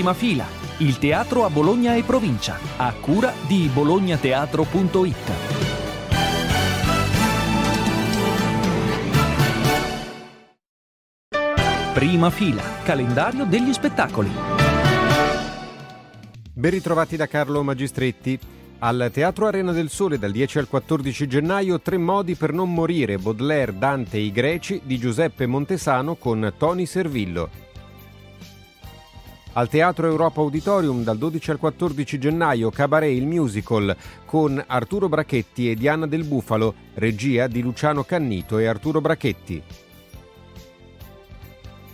Prima fila, il teatro a Bologna e provincia, a cura di bolognateatro.it. Prima fila, calendario degli spettacoli. Ben ritrovati da Carlo Magistretti. Al Teatro Arena del Sole dal 10 al 14 gennaio Tre modi per non morire, Baudelaire, Dante e i Greci di Giuseppe Montesano con Tony Servillo. Al Teatro Europa Auditorium dal 12 al 14 gennaio Cabaret il musical con Arturo Brachetti e Diana del Bufalo, regia di Luciano Cannito e Arturo Brachetti.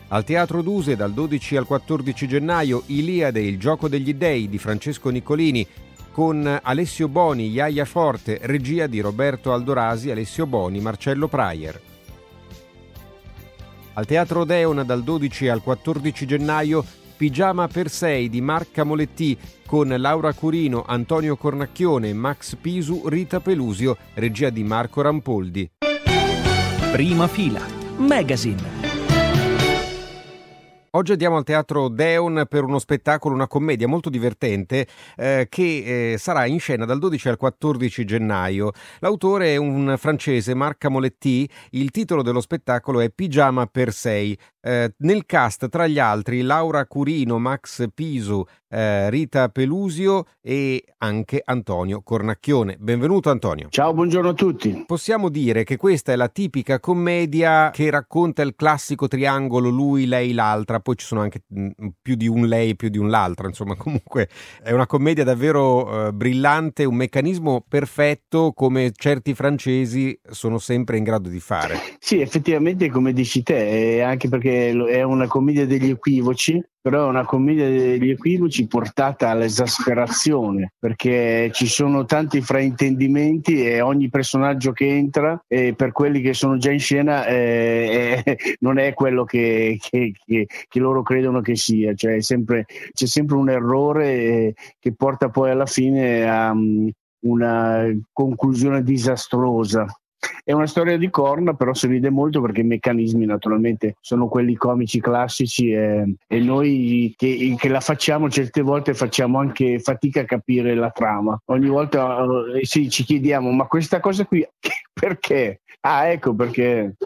Al Teatro Duse dal 12 al 14 gennaio Iliade, il gioco degli dei di Francesco Niccolini con Alessio Boni, Iaia Forte, regia di Roberto Aldorasi, Alessio Boni, Marcello Prayer. Al Teatro Odeon dal 12 al 14 gennaio Pigiama per 6 di Marca Moletti con Laura Curino, Antonio Cornacchione, Max Pisu, Rita Pelusio, regia di Marco Rampoldi. Prima fila, Magazine. Oggi andiamo al Teatro Deon per uno spettacolo, una commedia molto divertente eh, che eh, sarà in scena dal 12 al 14 gennaio. L'autore è un francese, Marca Moletti. Il titolo dello spettacolo è Pigiama per sei. Eh, nel cast, tra gli altri, Laura Curino, Max Pisu, eh, Rita Pelusio e anche Antonio Cornacchione. Benvenuto Antonio. Ciao, buongiorno a tutti. Possiamo dire che questa è la tipica commedia che racconta il classico triangolo lui, lei, l'altra poi ci sono anche mm, più di un lei più di un l'altra, insomma comunque è una commedia davvero eh, brillante, un meccanismo perfetto come certi francesi sono sempre in grado di fare. Sì, effettivamente come dici te, anche perché è una commedia degli equivoci, però è una commedia degli equivoci portata all'esasperazione perché ci sono tanti fraintendimenti e ogni personaggio che entra per quelli che sono già in scena eh, eh, non è quello che, che, che, che, loro credono che sia, cioè sempre, c'è sempre un errore eh, che porta poi alla fine a um, una conclusione disastrosa. È una storia di corna, però si ride molto perché i meccanismi naturalmente sono quelli comici classici e, e noi che, che, la facciamo certe volte facciamo anche fatica a capire la trama. Ogni volta eh, sì, ci chiediamo ma questa cosa qui perché? Ah ecco perché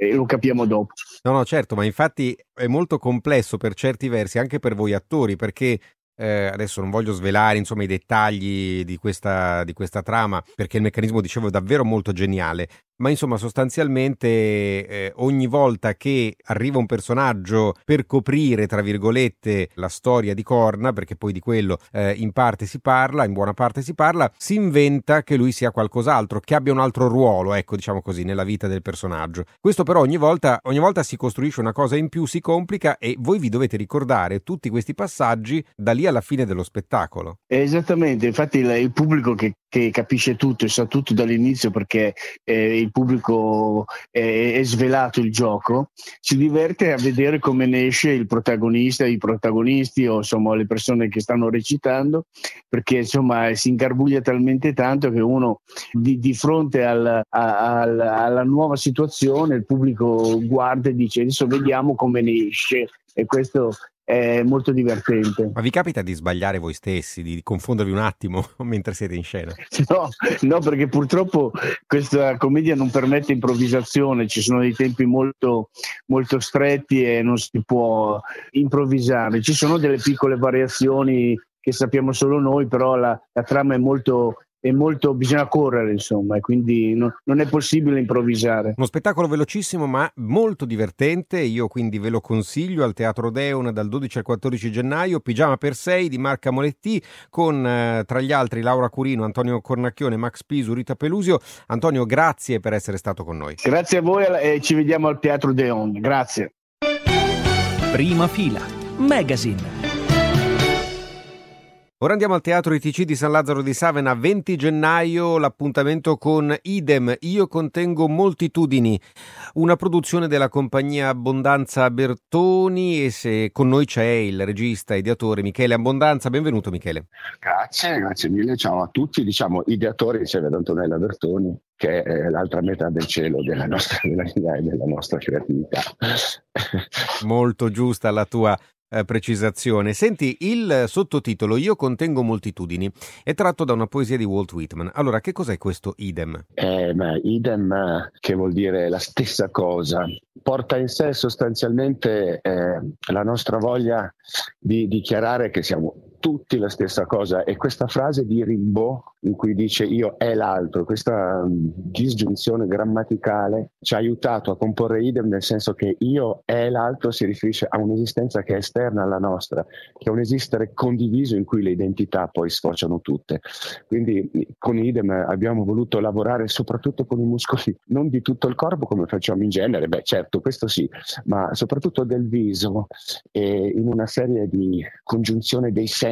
e lo capiamo dopo. No, no, certo, ma infatti è molto complesso per certi versi, anche per voi attori, perché eh, adesso non voglio svelare insomma, i dettagli di questa, di questa trama perché il meccanismo dicevo è davvero molto geniale ma insomma sostanzialmente eh, ogni volta che arriva un personaggio per coprire tra virgolette la storia di Corna perché poi di quello eh, in parte si parla in buona parte si parla si inventa che lui sia qualcos'altro che abbia un altro ruolo ecco diciamo così nella vita del personaggio. Questo però ogni volta, ogni volta si costruisce una cosa in più si complica e voi vi dovete ricordare tutti questi passaggi da lì alla fine dello spettacolo. Esattamente infatti il, il pubblico che, che, capisce tutto e sa tutto dall'inizio perché eh, il pubblico è, è, svelato il gioco, si diverte a vedere come ne esce il protagonista, i protagonisti o insomma le persone che stanno recitando, perché insomma si ingarbuglia talmente tanto che uno di, di fronte al, al, alla nuova situazione il pubblico guarda e dice adesso vediamo come ne esce. E questo è molto divertente. Ma vi capita di sbagliare voi stessi, di confondervi un attimo mentre siete in scena? No, no, perché purtroppo questa commedia non permette improvvisazione, ci sono dei tempi molto, molto stretti e non si può improvvisare. Ci sono delle piccole variazioni che sappiamo solo noi, però la, la trama è molto è molto, bisogna correre insomma e quindi no, non è possibile improvvisare. Uno spettacolo velocissimo ma molto divertente, io quindi ve lo consiglio al Teatro Deon dal 12 al 14 gennaio, Pigiama per 6 di Marca Moletti con eh, tra gli altri Laura Curino, Antonio Cornacchione, Max Pisu, Rita Pelusio. Antonio grazie per essere stato con noi. Grazie a voi e ci vediamo al Teatro Deon, grazie. Prima fila, Magazine. Ora andiamo al Teatro ITC di San Lazzaro di Savena, 20 gennaio, l'appuntamento con Idem, Io contengo moltitudini, una produzione della compagnia Abbondanza Bertoni e se con noi c'è il regista e ideatore Michele Abbondanza, benvenuto Michele. Grazie, grazie mille, ciao a tutti, diciamo ideatori insieme ad Antonella Bertoni che è l'altra metà del cielo della nostra, della, della nostra creatività. Molto giusta la tua eh, precisazione. Senti, il sottotitolo Io contengo moltitudini è tratto da una poesia di Walt Whitman. Allora, che cos'è questo idem? Eh, ma idem, che vuol dire la stessa cosa, porta in sé sostanzialmente eh, la nostra voglia di dichiarare che siamo tutti la stessa cosa. E questa frase di Rimbaud in cui dice io è l'altro, questa mm, disgiunzione grammaticale ci ha aiutato a comporre idem nel senso che io è l'altro si riferisce a un'esistenza che è esterna alla nostra, che è un esistere condiviso in cui le identità poi sfociano tutte. Quindi con idem abbiamo voluto lavorare soprattutto con i muscoli, non di tutto il corpo come facciamo in genere, beh certo questo sì, ma soprattutto del viso. E in una serie di congiunzione dei sensi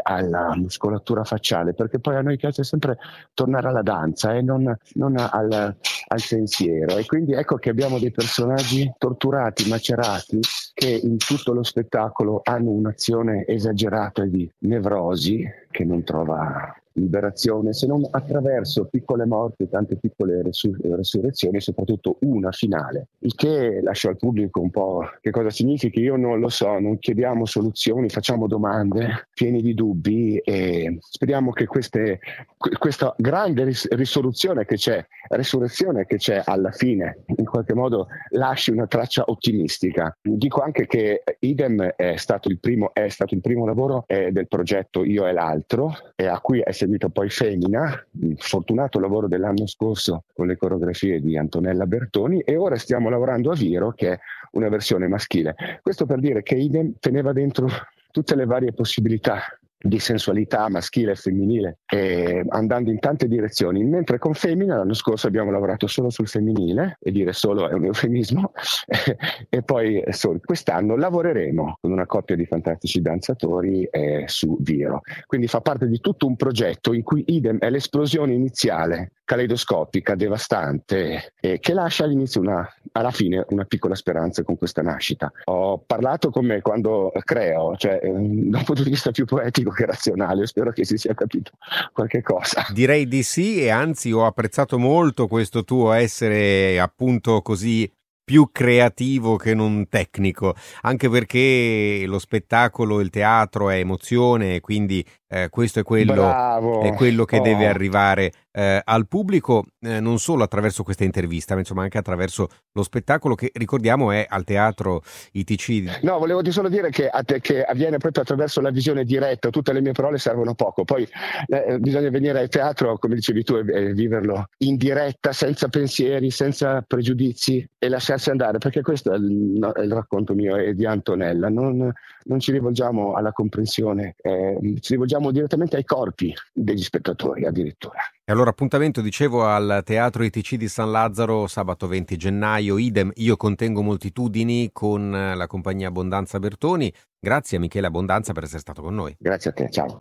alla muscolatura facciale, perché poi a noi piace sempre tornare alla danza e non, non al, al pensiero. E quindi ecco che abbiamo dei personaggi torturati, macerati, che in tutto lo spettacolo hanno un'azione esagerata di nevrosi che non trova liberazione se non attraverso piccole morti tante piccole resur- resurrezioni, soprattutto una finale. Il che lascio al pubblico un po' che cosa significa, io non lo so, non chiediamo soluzioni, facciamo domande pieni di dubbi e speriamo che queste, questa grande ris- risoluzione che c'è, resurrezione che c'è alla fine, in qualche modo lasci una traccia ottimistica. Dico anche che Idem è stato il primo, è stato il primo lavoro eh, del progetto Io e l'altro, e a cui è seguito poi Femina, il fortunato lavoro dell'anno scorso con le coreografie di Antonella Bertoni e ora stiamo lavorando a Viro che è una versione maschile. Questo per dire che Idem teneva dentro tutte le varie possibilità di sensualità maschile e femminile, e andando in tante direzioni, mentre con Femina l'anno scorso abbiamo lavorato solo sul femminile, e dire solo è un eufemismo, e poi solo. quest'anno lavoreremo con una coppia di fantastici danzatori eh, su Viro. Quindi fa parte di tutto un progetto in cui idem è l'esplosione iniziale, caleidoscopica, devastante, eh, che lascia all'inizio una, alla fine una piccola speranza con questa nascita. Ho parlato come quando creo, cioè eh, da un punto di vista più poetico che razionale, spero che si sia capito qualche cosa. Direi di sì e anzi ho apprezzato molto questo tuo essere appunto così più creativo che non tecnico, anche perché lo spettacolo, il teatro è emozione, quindi eh, questo è quello, è quello che oh. deve arrivare eh, al pubblico, eh, non solo attraverso questa intervista, ma insomma anche attraverso lo spettacolo che ricordiamo è al teatro ITC. No, volevo solo dire che, che avviene proprio attraverso la visione diretta, tutte le mie parole servono poco, poi eh, bisogna venire al teatro, come dicevi tu, e, viverlo in diretta, senza pensieri, senza pregiudizi e lasciarsi andare, perché questo è il, no, è il racconto mio e di Antonella, non, non, ci rivolgiamo alla comprensione, eh, ci rivolgiamo direttamente ai corpi degli spettatori addirittura. E allora appuntamento, dicevo, al Teatro ITC di San Lazzaro sabato 20 gennaio, idem, io contengo moltitudini con la compagnia Abbondanza Bertoni. Grazie a Michele Abbondanza per essere stato con noi. Grazie a te, ciao.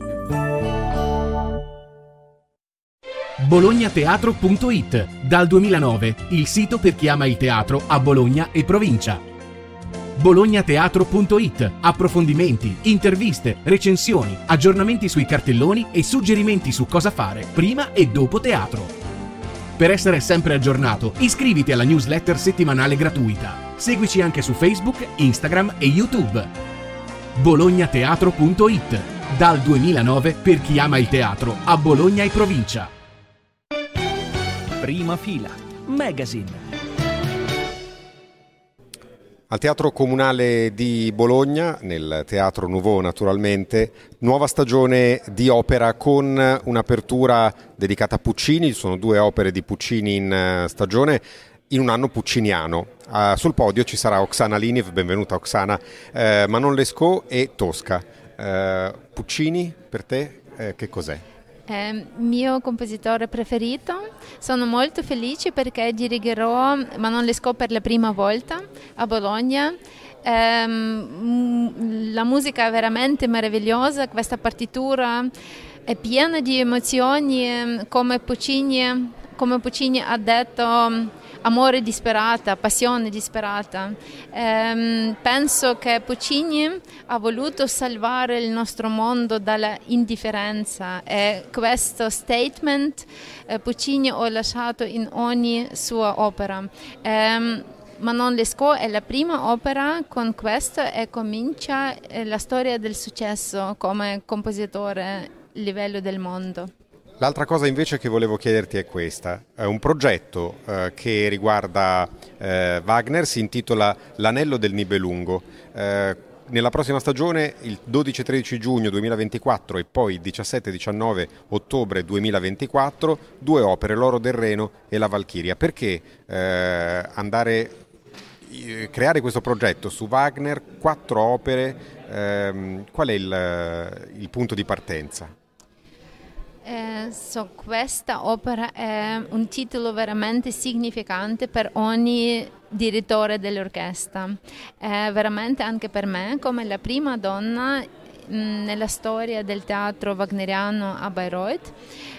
bolognateatro.it Dal 2009 il sito per chi ama il teatro a Bologna e provincia bolognateatro.it. Approfondimenti, interviste, recensioni, aggiornamenti sui cartelloni e suggerimenti su cosa fare prima e dopo teatro. Per essere sempre aggiornato, iscriviti alla newsletter settimanale gratuita. Seguici anche su Facebook, Instagram e YouTube. bolognateatro.it. Dal 2009 per chi ama il teatro a Bologna e provincia. Prima fila. Magazine al Teatro Comunale di Bologna, nel Teatro Nouveau naturalmente, nuova stagione di opera con un'apertura dedicata a Puccini, ci sono due opere di Puccini in eh, stagione in un anno pucciniano. Uh, sul podio ci sarà Oksana Liniv, benvenuta Oksana, uh, Manon Lescaut e Tosca. Uh, Puccini per te che cos'è? È il mio compositore preferito. Sono molto felice perché dirigherò Manon per la prima volta a Bologna. Ehm, la musica è veramente meravigliosa, questa partitura è piena di emozioni, come Puccini, come Puccini ha detto amore disperata, passione disperata. Ehm, penso che Puccini ha voluto salvare il nostro mondo dalla indifferenza e questo statement eh, Puccini ho lasciato in ogni sua opera. Ehm, Manon Lescaut è la prima opera con questo e comincia eh, la storia del successo come compositore a livello del mondo. L'altra cosa invece che volevo chiederti è questa. È un progetto eh, che riguarda eh, Wagner, si intitola L'anello del Nibelungo. Eh, nella prossima stagione, il 12-13 giugno 2024 e poi il 17-19 ottobre 2024, due opere, L'Oro del Reno e La Valchiria. Perché eh, andare eh, creare questo progetto su Wagner, quattro opere, ehm, qual è il, il punto di partenza? Eh, so, questa opera è un titolo veramente significante per ogni direttore dell'orchestra, è veramente anche per me come la prima donna mh, nella storia del teatro wagneriano a Bayreuth,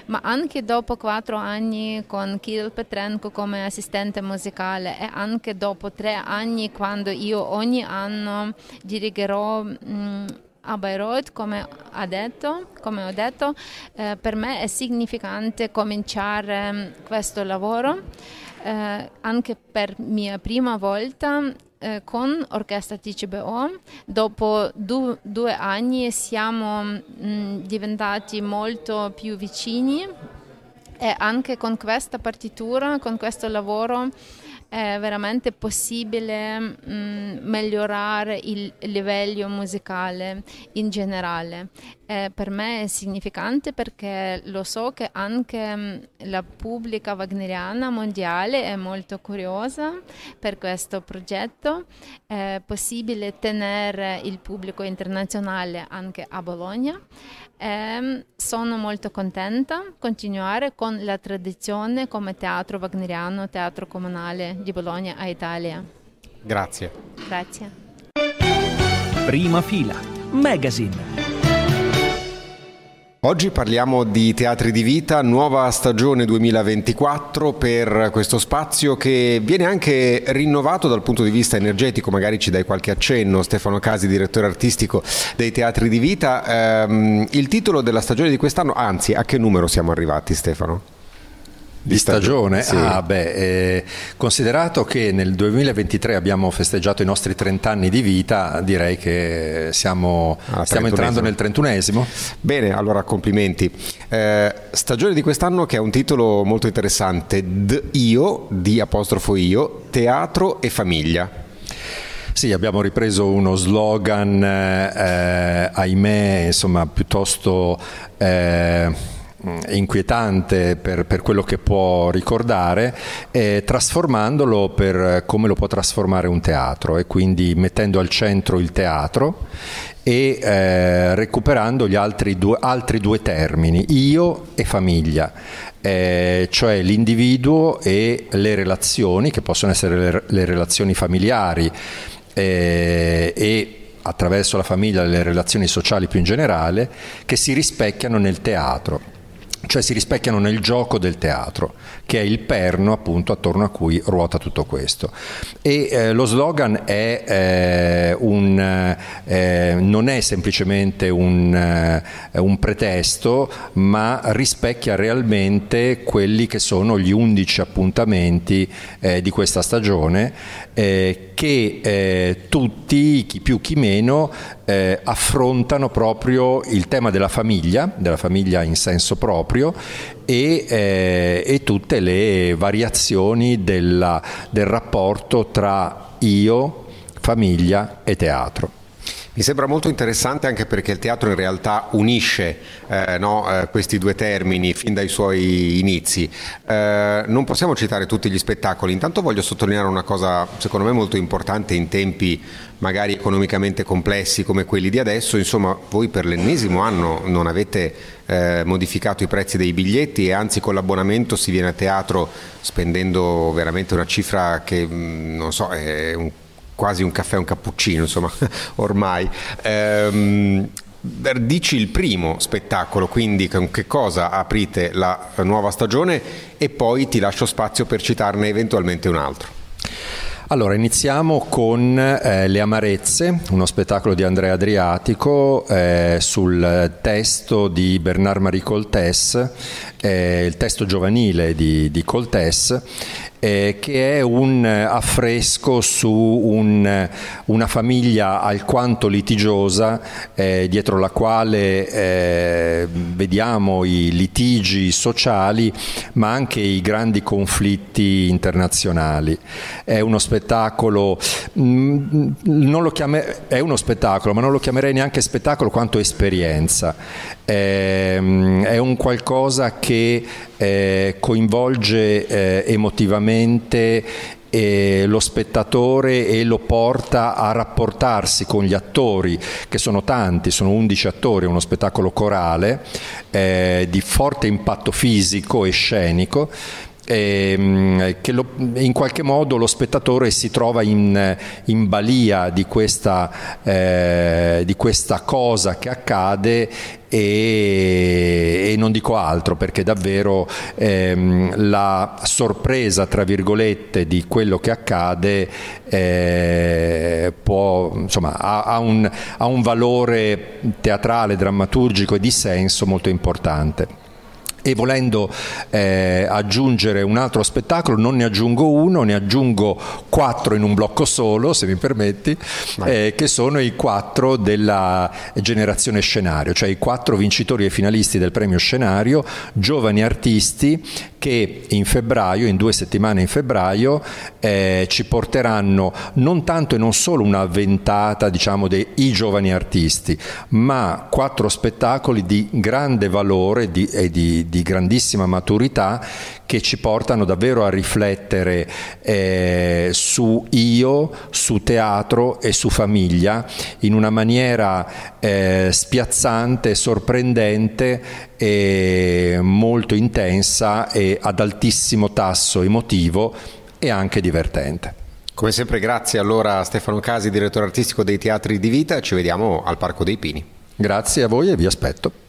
ma anche dopo quattro anni con Kirill Petrenko come assistente musicale e anche dopo tre anni quando io ogni anno dirigerò mh, a Bayreuth, come, detto, come ho detto, eh, per me è significante cominciare mm, questo lavoro eh, anche per mia prima volta eh, con Orchestra TCBO. Dopo du- due anni siamo mh, mm, diventati molto più vicini e anche con questa partitura, con questo lavoro è veramente possibile mh, mm, migliorare il livello musicale in generale. Eh, per me è significante perché lo so che anche mm, la pubblica wagneriana mondiale è molto curiosa per questo progetto. È possibile tenere il pubblico internazionale anche a Bologna. Eh, sono molto contenta di continuare con la tradizione come teatro wagneriano, teatro comunale di Bologna a Italia. Grazie. Grazie. Prima fila, magazine. Oggi parliamo di Teatri di Vita, nuova stagione 2024 per questo spazio che viene anche rinnovato dal punto di vista energetico, magari ci dai qualche accenno, Stefano Casi, direttore artistico dei Teatri di Vita. Ehm, il titolo della stagione di quest'anno, anzi a che numero siamo arrivati Stefano? Di stagione? Sì. Ah, beh, eh, considerato che nel 2023 abbiamo festeggiato i nostri 30 anni di vita, direi che siamo, ah, stiamo entrando nel 31esimo. Bene, allora complimenti. Eh, stagione di quest'anno che ha un titolo molto interessante, D Io, di apostrofo Io, teatro e famiglia. Sì, abbiamo ripreso uno slogan, eh, ahimè, insomma, piuttosto... Eh, inquietante per, per, quello che può ricordare, eh, trasformandolo per come lo può trasformare un teatro e quindi mettendo al centro il teatro e eh, recuperando gli altri due, altri due, termini, io e famiglia, eh, cioè l'individuo e le relazioni, che possono essere le, le relazioni familiari eh, e attraverso la famiglia le relazioni sociali più in generale, che si rispecchiano nel teatro cioè si rispecchiano nel gioco del teatro, che è il perno appunto attorno a cui ruota tutto questo. E eh, lo slogan è, eh, un, eh, non è semplicemente un, eh, un, pretesto, ma rispecchia realmente quelli che sono gli undici appuntamenti eh, di questa stagione, eh, che tutti, chi più chi meno, affrontano proprio il tema della famiglia, della famiglia in senso proprio, e, eh, e tutte le variazioni della, del rapporto tra io, famiglia e teatro. Mi sembra molto interessante anche perché il teatro in realtà unisce eh, no, eh, questi due termini fin dai suoi inizi. Eh, non possiamo citare tutti gli spettacoli, intanto voglio sottolineare una cosa secondo me molto importante in tempi magari economicamente complessi come quelli di adesso, insomma voi per l'ennesimo anno non avete eh, modificato i prezzi dei biglietti e anzi con l'abbonamento si viene a teatro spendendo veramente una cifra che mm, non so, è un quasi un caffè, un cappuccino, insomma, ormai. Ehm, dici il primo spettacolo, quindi con che cosa aprite la nuova stagione e poi ti lascio spazio per citarne eventualmente un altro. Allora, iniziamo con eh, Le Amarezze, uno spettacolo di Andrea Adriatico eh, sul testo di Bernard Marie Coltès, eh, il testo giovanile di, di Coltès, eh, che è un affresco su un, una famiglia alquanto litigiosa, eh, dietro la quale eh, vediamo i litigi sociali, ma anche i grandi conflitti internazionali. È uno spettacolo, mh, mm, non lo chiamer- è uno spettacolo, ma non lo chiamerei neanche spettacolo quanto esperienza. È, mm, è un qualcosa che eh, coinvolge eh, emotivamente eh, lo spettatore e lo porta a rapportarsi con gli attori, che sono tanti, sono 11 attori, uno spettacolo corale eh, di forte impatto fisico e scenico ehm, che lo, in qualche modo lo spettatore si trova in, in balia di questa, eh, di questa, cosa che accade e, non dico altro perché davvero ehm, la sorpresa tra virgolette di quello che accade eh, può, insomma, ha, ha, un, ha un valore teatrale, drammaturgico e di senso molto importante e volendo eh, aggiungere un altro spettacolo non ne aggiungo uno, ne aggiungo quattro in un blocco solo, se mi permetti, eh, che sono i quattro della generazione scenario, cioè i quattro vincitori e finalisti del premio scenario, giovani artisti che in febbraio, in due settimane in febbraio, eh, ci porteranno non tanto e non solo una ventata diciamo dei giovani artisti, ma quattro spettacoli di grande valore di, e di, di grandissima maturità che ci portano davvero a riflettere eh, su io, su teatro e su famiglia in una maniera eh, spiazzante, sorprendente molto intensa e ad altissimo tasso emotivo e anche divertente. Come sempre grazie allora a Stefano Casi, direttore artistico dei Teatri di Vita, ci vediamo al Parco dei Pini. Grazie a voi e vi aspetto.